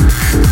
Thank